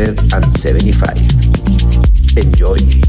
episode 475. Enjoy.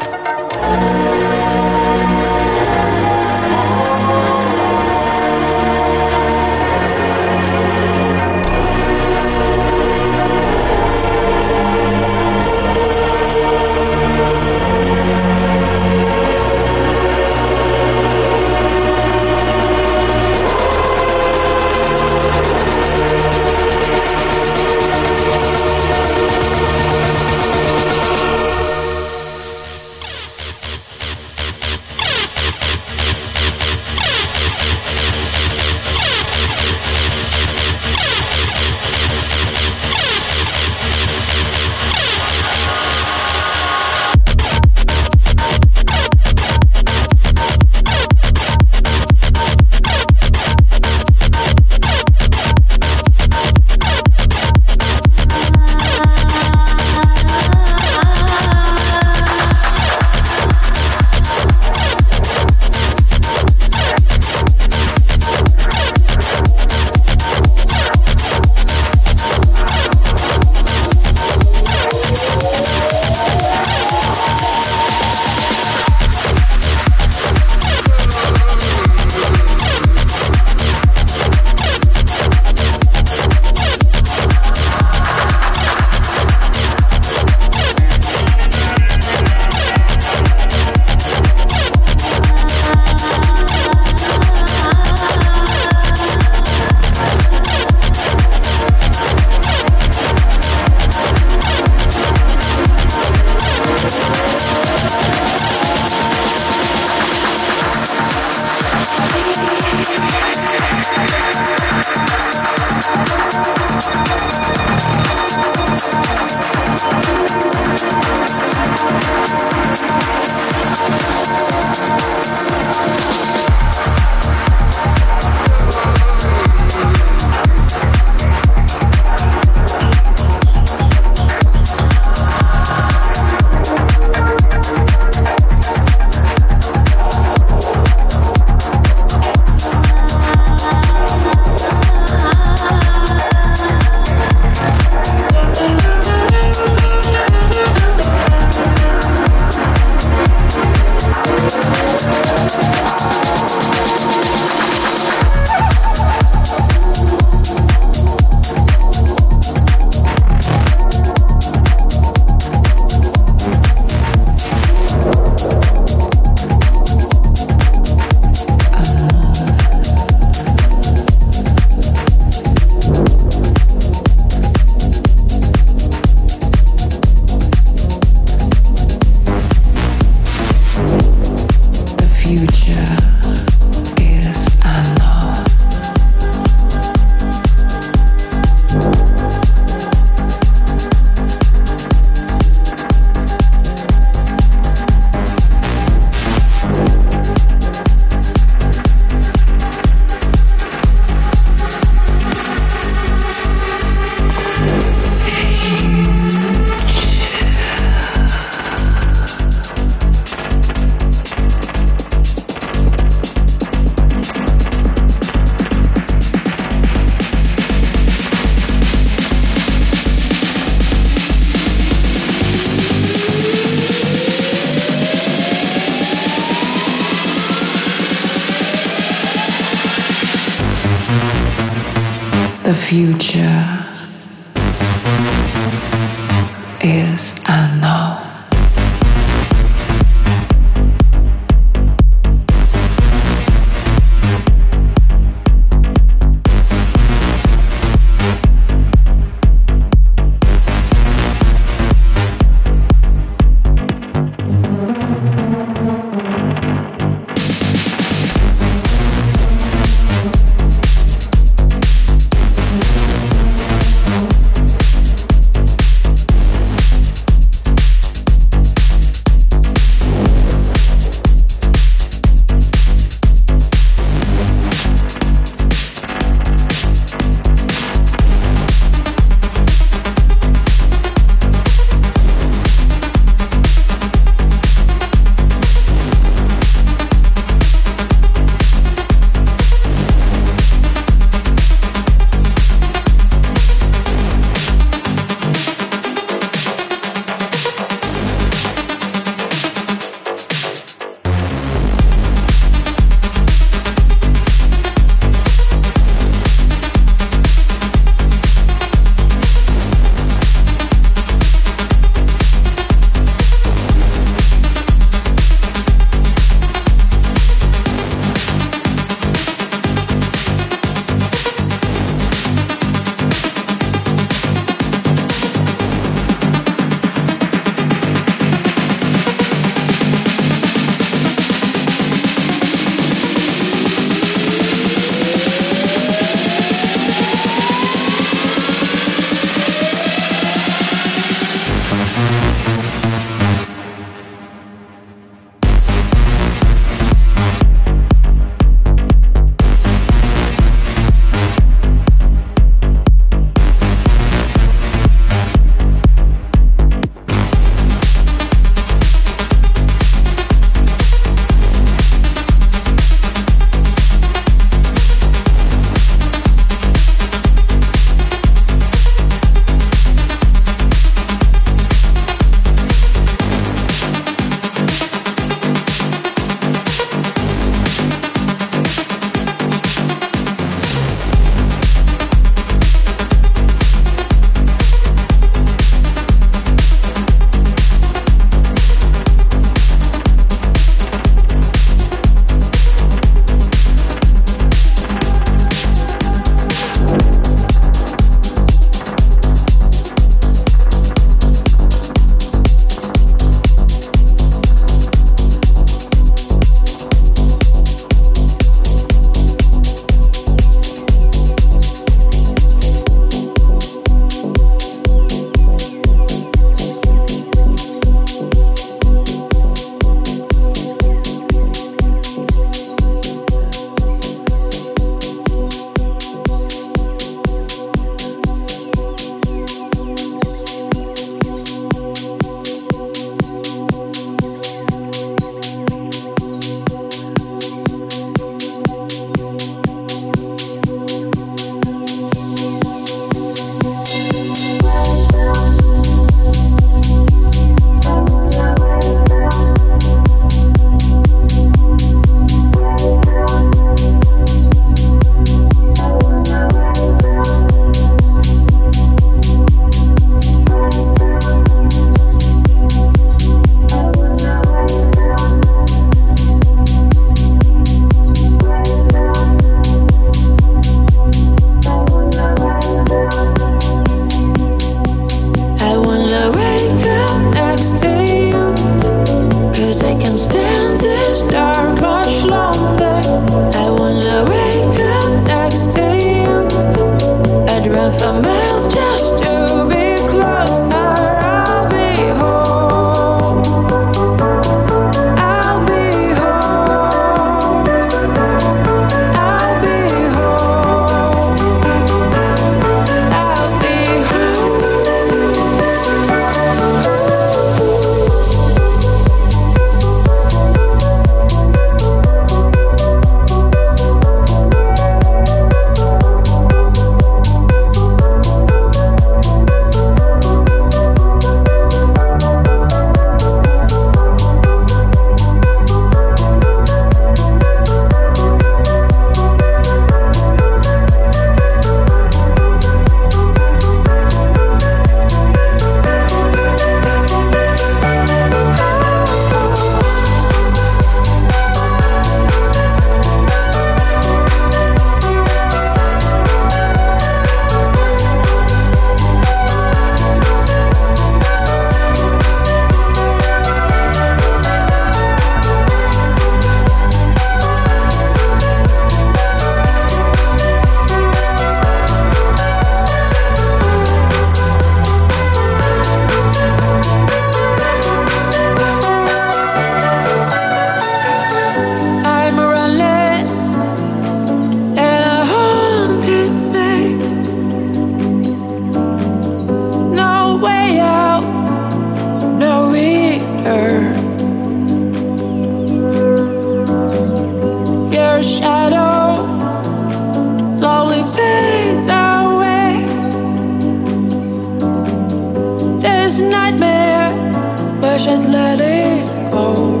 I should let it go.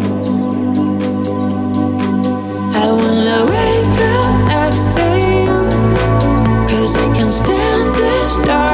I wanna wake up next to you, cause I can't stand this dark.